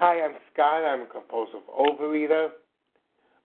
Hi, I'm Scott. I'm a compulsive overeater.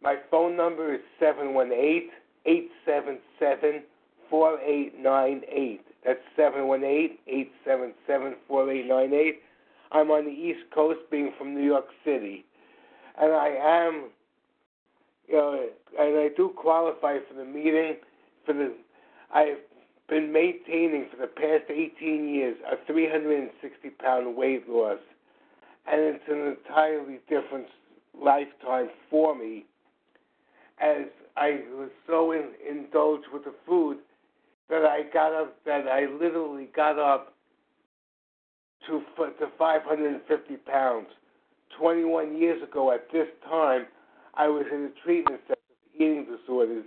My phone number is seven one eight eight seven seven four eight nine eight. That's seven one eight eight seven seven four eight nine eight. I'm on the East Coast, being from New York City, and I am, you know, and I do qualify for the meeting. For the, I've been maintaining for the past 18 years a 360 pound weight loss, and it's an entirely different lifetime for me. As I was so in, indulged with the food that I got up, that I literally got up to to 550 pounds. 21 years ago, at this time, I was in a treatment center for eating disorders,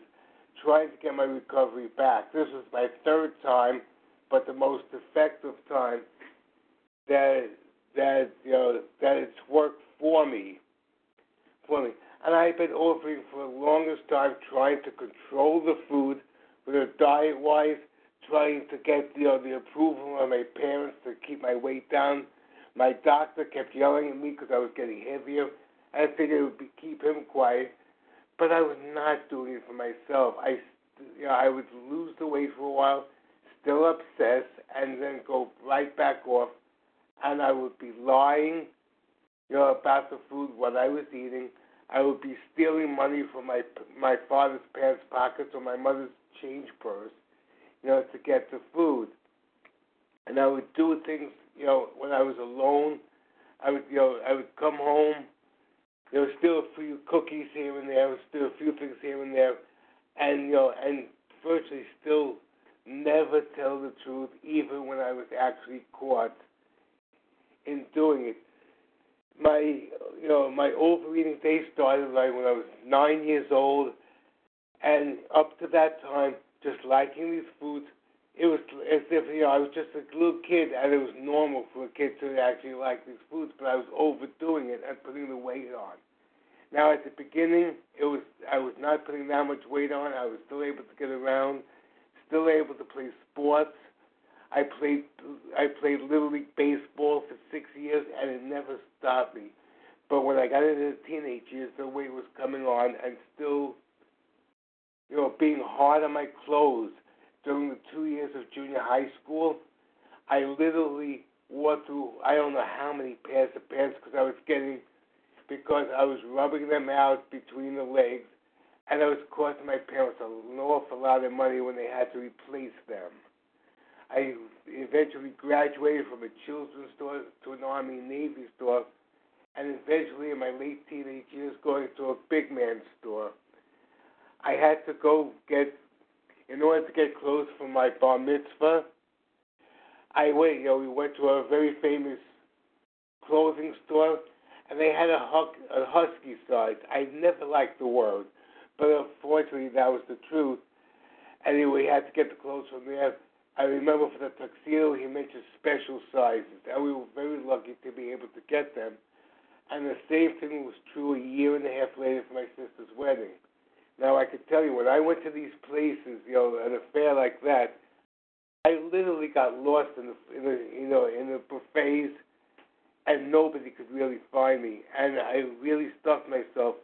trying to get my recovery back. This was my third time, but the most effective time that that you know that it's worked for me. For me. And I've been offering for the longest time trying to control the food, whether diet wise, trying to get you know, the approval of my parents to keep my weight down. My doctor kept yelling at me because I was getting heavier. I figured it would be, keep him quiet, but I was not doing it for myself. I, you know, I would lose the weight for a while, still obsess, and then go right back off, and I would be lying, you know, about the food, what I was eating. I would be stealing money from my my father's pants pockets or my mother's change purse you know, to get the food. And I would do things, you know, when I was alone. I would, you know, I would come home. There was still a few cookies here and there. Still a few things here and there, and you know, and virtually still never tell the truth, even when I was actually caught in doing it. My, you know, my overeating days started like when I was nine years old, and up to that time, just liking these foods. It was as if you know I was just a little kid, and it was normal for a kid to actually like these foods, but I was overdoing it and putting the weight on. Now at the beginning, it was I was not putting that much weight on. I was still able to get around, still able to play sports. I played I played little league baseball for six years, and it never stopped me. I into the teenage years, the weight was coming on, and still you know, being hard on my clothes during the two years of junior high school. I literally wore through I don't know how many pairs of pants because I was getting because I was rubbing them out between the legs, and it was costing my parents an awful lot of money when they had to replace them. I eventually graduated from a children's store to an Army Navy store, and eventually in my late teenage years going to a big man store. I had to go get, in order to get clothes for my bar mitzvah. I went, you know, we went to a very famous clothing store, and they had a, a husky size. I never liked the word, but unfortunately that was the truth. Anyway, we had to get the clothes from there. I remember for the tuxedo, he mentioned special sizes, and we were very lucky to be able to get them. And the same thing was true a year and a half later for my sister's wedding. Now I could tell you when I went to these places, you know, at a fair like that, I literally got lost in the, in the you know in the buffets, and nobody could really find me, and I really stuffed myself,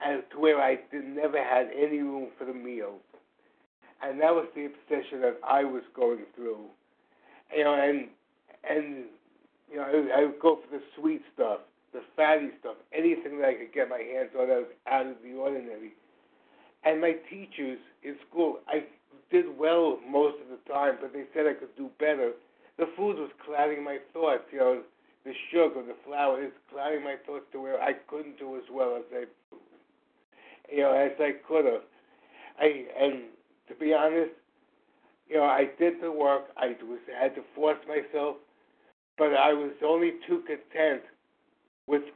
and to where I did, never had any room for the meals, and that was the obsession that I was going through, you know, and and you know I, I would go for the sweet stuff, the fatty stuff, anything that I could get my hands on that was out of the ordinary and my teachers in school, I did well most of the time, but they said I could do better. The food was clouding my thoughts. You know, the sugar, the flour, is clouding my thoughts to where I couldn't do as well as I, you know, as I could have. I and to be honest, you know, I did the work. I was I had to force myself, but I was only too content with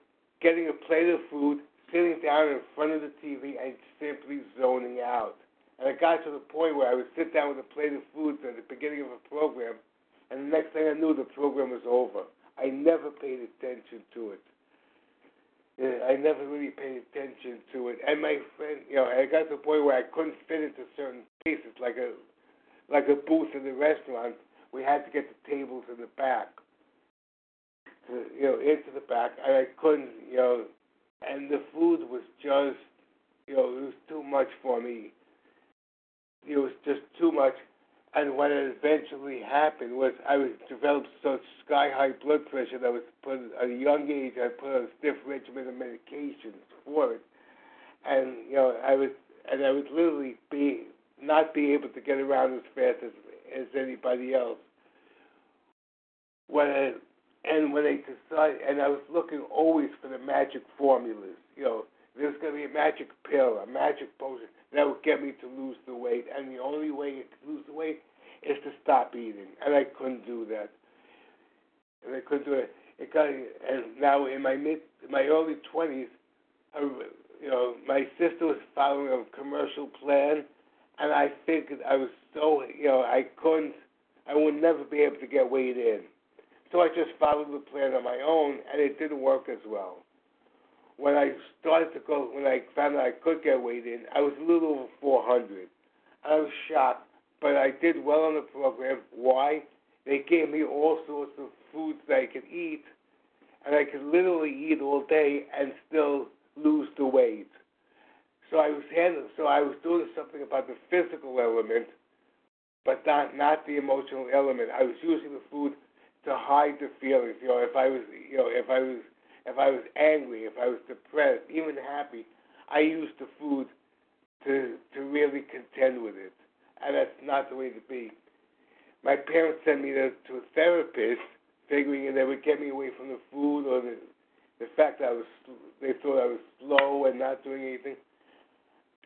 getting a plate of food sitting down in front of the TV and simply zoning out. And it got to the point where I would sit down with a plate of food at the beginning of a program, and the next thing I knew, the program was over. I never paid attention to it. I never really paid attention to it. And my friend, you know, I got to the point where I couldn't fit into certain places, like a like a booth in the restaurant. We had to get the tables in the back. To, you know, into the back, and I couldn't, you know, and the food was just, you know, it was too much for me. It was just too much. And what eventually happened was I was developed such sky high blood pressure that I was put at a young age. I put on a stiff regimen of medications for it, and you know I was and I would literally be not be able to get around as fast as as anybody else. I, and when they decided, and I was looking always for the magic formulas. You know, there's going to be a magic pill, a magic potion that would get me to lose the weight, and the only way to lose the weight is to stop eating, and I couldn't do that. And I couldn't do it. It got, and now in my mid, my early twenties, I, you know, my sister was following a commercial plan, and I figured I was so, you know, I couldn't, I would never be able to get weight in. So I just followed the plan on my own, and it didn't work as well. When I started to go, when I found out I could get weight in, I was a little over 400. I was shocked, but I did well on the program. Why? They gave me all sorts of foods that I could eat, and I could literally eat all day and still lose the weight. So I was handling, so I was doing something about the physical element, but not not the emotional element. I was using the food to hide the feelings. You know, if I was, you know, if I was, if I was angry, if I was depressed, even happy, I used the food to to really contend with it, and that's not the way to be. My parents sent me to, to a therapist, figuring they would get me away from the food or the the fact that I was they thought I was slow and not doing anything.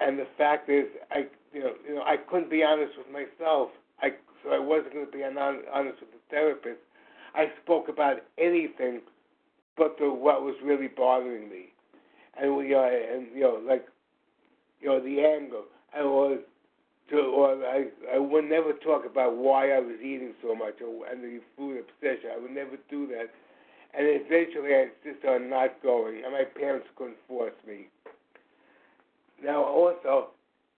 And the fact is, I you know you know I couldn't be honest with myself. I so I wasn't going to be honest with the therapist. I spoke about anything but the what was really bothering me, and we uh, and you know like you know the anger. I was to or I I would never talk about why I was eating so much or and the food obsession. I would never do that and eventually I insisted on not going, and my parents couldn't force me. Now, also,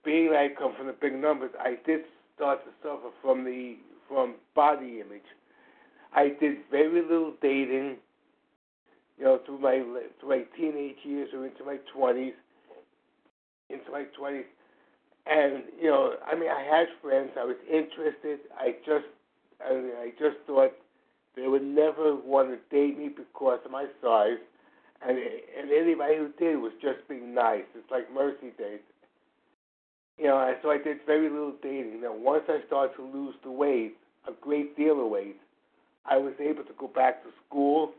being that I come from the big numbers, I did start to suffer from the from body image. I did very little dating, you know, through my through my teenage years or into my twenties, into my twenties, and you know, I mean, I had friends. I was interested. I just, I, I just thought they would never want to date me because of my size, and and anybody who did was just being nice. It's like mercy dates. You know, so I did very little dating. Now, once I started to lose the weight, a great deal of weight, I was able to go back to school.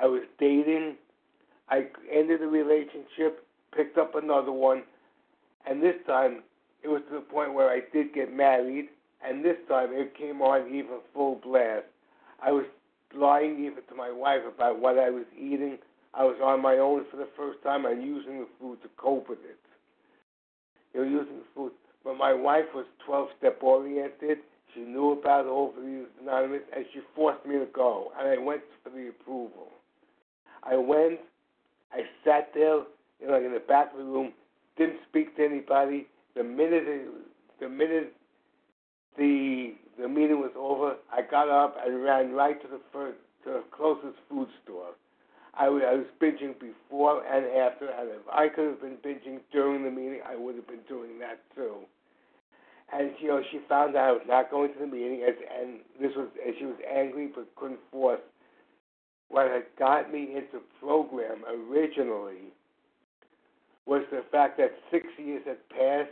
I was dating. I ended the relationship, picked up another one, and this time it was to the point where I did get married, and this time it came on even full blast. I was lying even to my wife about what I was eating. I was on my own for the first time and using the food to cope with it. You know, using the food. But my wife was 12 step oriented. She knew about Overeaters Anonymous and she forced me to go. And I went for the approval. I went, I sat there, you know, in the back of the room, didn't speak to anybody. The minute, the minute the the meeting was over, I got up and ran right to the first, to the closest food store. I was binging before and after, and if I could have been binging during the meeting, I would have been doing that too. And you know, she found out not going to the meeting, as, and this was, and she was angry but couldn't force. What had got me into program originally was the fact that six years had passed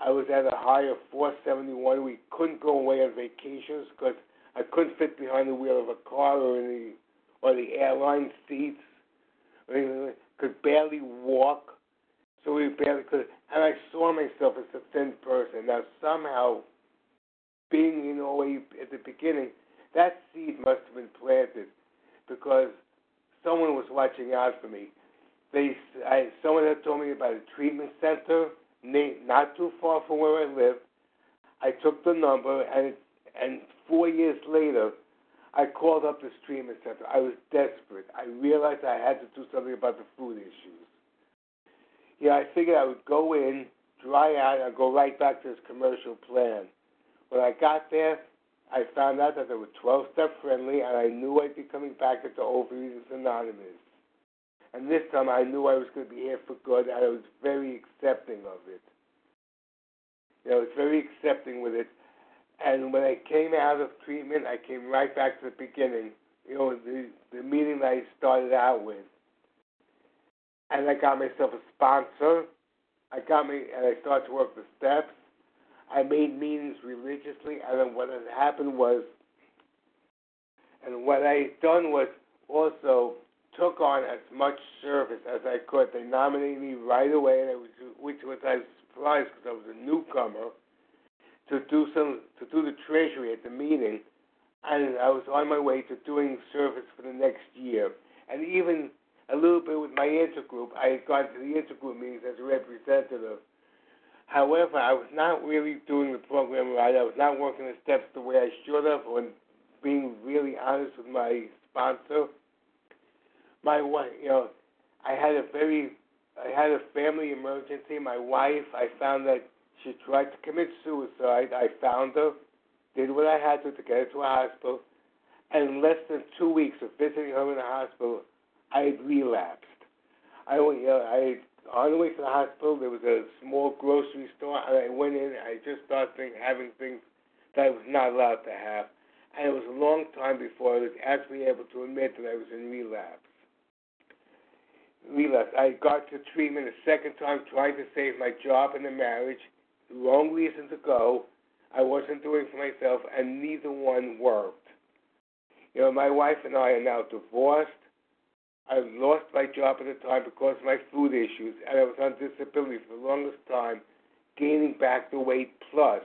I was at a high of 471. We couldn't go away on vacations because I couldn't fit behind the wheel of a car or in the or the airline seats. I Could barely walk, so we barely could. And I saw myself as a thin person. Now somehow, being in OA at the beginning, that seed must have been planted because someone was watching out for me. They, I, someone had told me about a treatment center not too far from where I live. I took the number, and and four years later, I called up this treatment center. I was desperate. I realized I had to do something about the food issues. Yeah, I figured I would go in, dry out, and go right back to this commercial plan. When I got there, I found out that they were 12 step friendly, and I knew I'd be coming back into Overeaters Anonymous. And this time I knew I was going to be here for good, and I was very accepting of it. You know, I was very accepting with it. And when I came out of treatment, I came right back to the beginning. You know, the the meeting that I started out with, and I got myself a sponsor. I got me, and I started to work the steps. I made meetings religiously, and then what had happened was, and what I done was also took on as much service as I could. They nominated me right away, and it was, which was I was surprised because I was a newcomer to do some to do the treasury at the meeting, and I was on my way to doing service for the next year, and even bit with my intergroup. I had gone to the intergroup meetings as a representative. However, I was not really doing the program right. I was not working the steps the way I should have, or being really honest with my sponsor. My wife, you know, I had a very, I had a family emergency. My wife, I found that she tried to commit suicide. I found her, did what I had to to get her to a hospital, and in less than two weeks of visiting her in the hospital, I relapsed. I went, know, I on the way to the hospital, there was a small grocery store, and I went in. I just started think, having things that I was not allowed to have, and it was a long time before I was actually able to admit that I was in relapse. Relapse. I got to treatment a second time, trying to save my job and the marriage. Wrong reason to go. I wasn't doing for myself, and neither one worked. You know, my wife and I are now divorced. I lost my job at the time because of my food issues, and I was on disability for the longest time, gaining back the weight plus.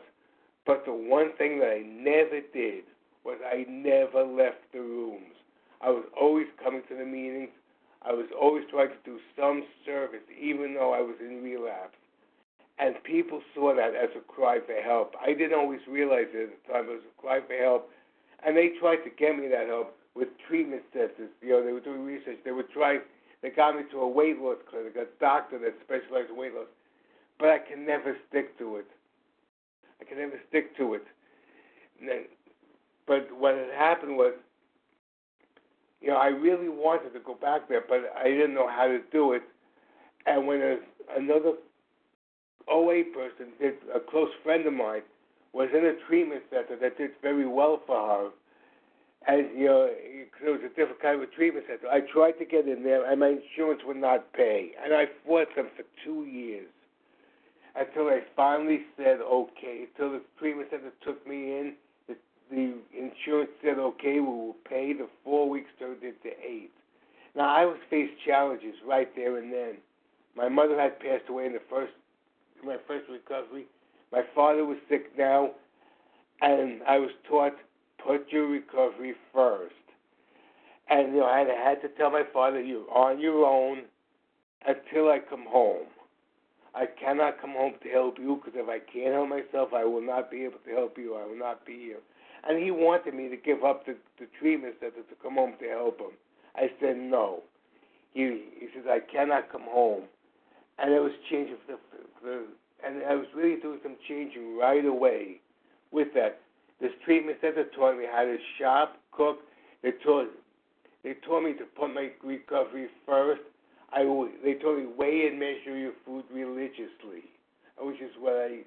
But the one thing that I never did was I never left the rooms. I was always coming to the meetings. I was always trying to do some service, even though I was in relapse. And people saw that as a cry for help. I didn't always realize it at the time. It was a cry for help. And they tried to get me that help with treatment centers. You know, they were doing research. They would try. They got me to a weight loss clinic, a doctor that specialized in weight loss. But I can never stick to it. I can never stick to it. Then, But what had happened was, you know, I really wanted to go back there, but I didn't know how to do it. And when a, another OA person, did, a close friend of mine, was in a treatment center that did very well for her, and you know, it was a different kind of treatment center. I tried to get in there, and my insurance would not pay, and I fought them for two years until I finally said okay. Until the treatment center took me in, the, the insurance said okay, we will pay. The four weeks turned into eight. Now I was faced challenges right there and then. My mother had passed away in the first my first recovery. My father was sick now, and I was taught put your recovery first. And you know, I had to tell my father, "You're on your own until I come home. I cannot come home to help you because if I can't help myself, I will not be able to help you. I will not be here." And he wanted me to give up the, the treatment center to come home to help him. I said no. He he says I cannot come home, and it was changing the, the and I was really doing some changing right away with that. This treatment center taught me how to shop, cook. They taught they taught me to put my recovery first. I they told me weigh and measure your food religiously, which is what I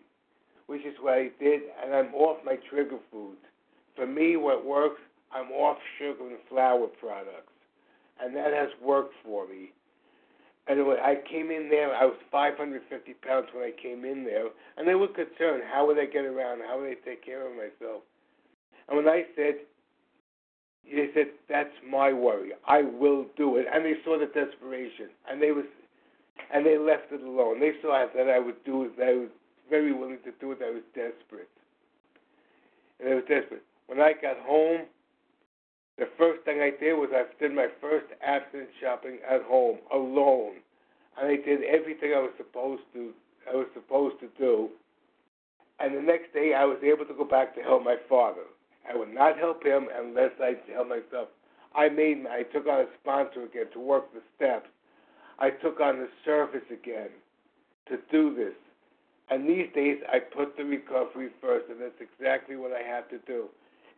which is what I did, and I'm off my trigger foods. For me, what works, I'm off sugar and flour products, and that has worked for me. Anyway, I came in there. I was 550 pounds when I came in there, and they were concerned. How would I get around? How would I take care of myself? And when I said, they said, "That's my worry. I will do it," and they saw the desperation, and they was, and they left it alone. They saw that I would do it. That I was very willing to do it. I was desperate, and I was desperate. When I got home, the first thing I did was I did my first abstinence shopping at home alone, and I did everything I was supposed to. I was supposed to do, and the next day I was able to go back to help my father. I would not help him unless I help myself. I made. I took on a sponsor again to work the steps. I took on the service again to do this. And these days I put the recovery first, and that's exactly what I have to do.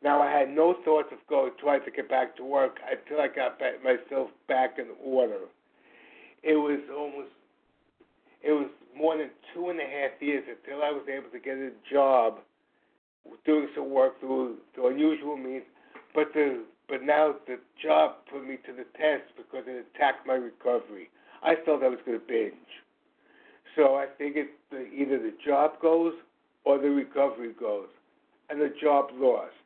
Now I had no thoughts of going trying to get back to work until I got back, myself back in order. It was almost it was more than two and a half years until I was able to get a job doing some work through, through unusual means. But the but now the job put me to the test because it attacked my recovery. I felt I was going to binge. So I figured either the job goes or the recovery goes. And the job lost.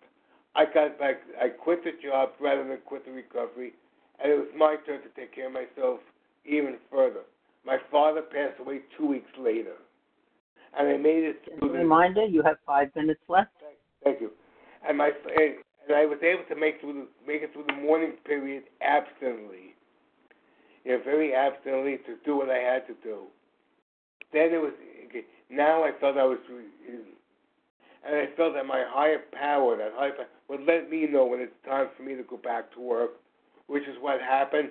I got back, I quit the job rather than quit the recovery, and it was my turn to take care of myself even further. My father passed away two weeks later, and I made it through. Reminder, you have five minutes left. Thank you. And my and I was able to make through the, make it through the mourning period abstinently. You know, very abstinently to do what I had to do. Then it was okay, now I felt I was, and I felt that my higher power, that higher power, would let me know when it's time for me to go back to work, which is what happened.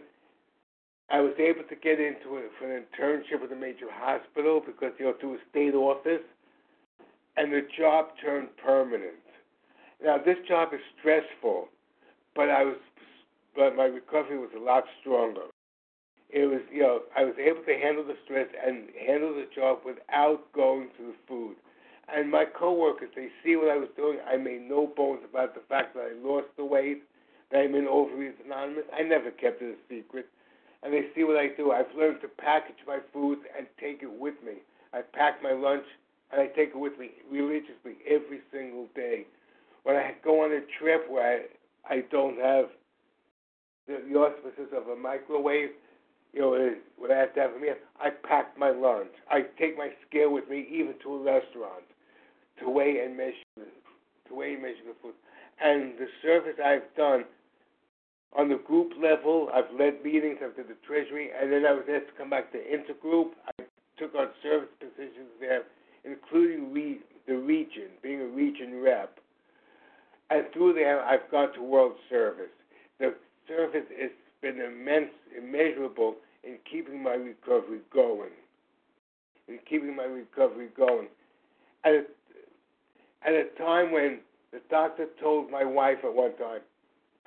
I was able to get into it for an internship with a major hospital because you know through a state office, and the job turned permanent. Now this job is stressful, but I was, but my recovery was a lot stronger. It was, you know, I was able to handle the stress and handle the job without going to the food. And my coworkers, they see what I was doing. I made no bones about the fact that I lost the weight, that I'm in Overeaters Anonymous. I never kept it a secret. And they see what I do. I've learned to package my foods and take it with me. I pack my lunch and I take it with me religiously every single day. When I go on a trip where I, I don't have the, the auspices of a microwave, you know, what I have to have a meal, I pack my lunch. I take my scale with me even to a restaurant to weigh and measure to weigh and measure the food. And the service I've done on the group level, I've led meetings, did the treasury, and then I was asked to come back to intergroup. I took on service positions there, including re- the region, being a region rep. And through there, I've gone to World Service. The service has been immense, immeasurable in keeping my recovery going. In keeping my recovery going. At a, at a time when the doctor told my wife at one time,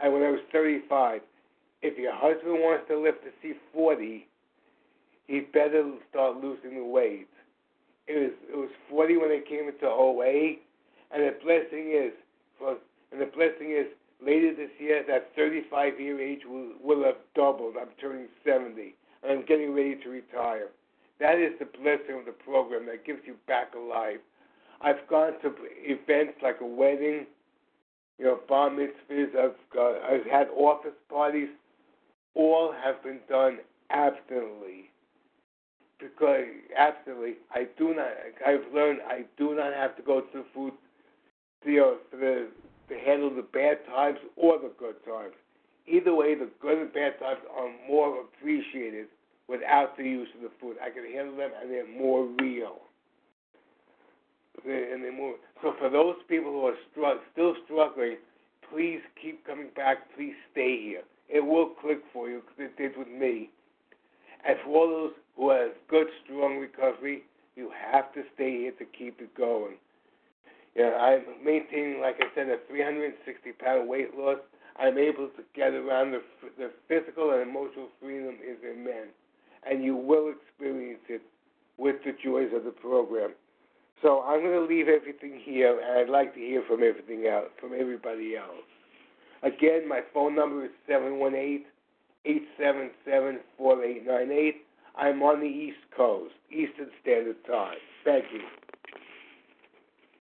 and when I was 35, if your husband wants to live to see 40, he better start losing the weight. It was it was 40 when I came into OA, and the blessing is, for, and the blessing is later this year that 35 year age will will have doubled. I'm turning 70, and I'm getting ready to retire. That is the blessing of the program that gives you back alive. I've gone to events like a wedding, you know, bar mitzvahs. I've got, I've had office parties. All have been done abstinently. Because abstinently, I do not. I've learned I do not have to go to food, you know, for the to handle the bad times or the good times. Either way, the good and bad times are more appreciated without the use of the food. I can handle them, and they're more real and they move. So for those people who are still struggling, please keep coming back. Please stay here. It will click for you because it did with me. And for all those who have good, strong recovery, you have to stay here to keep it going. Yeah, I'm maintaining, like I said, a 360 pound weight loss. I'm able to get around the, the physical and emotional freedom is immense, and you will experience it with the joys of the program. So I'm going to leave everything here, and I'd like to hear from everything else, from everybody else. Again, my phone number is seven one eight eight seven seven four eight nine eight. I'm on the East Coast, Eastern Standard Time. Thank you.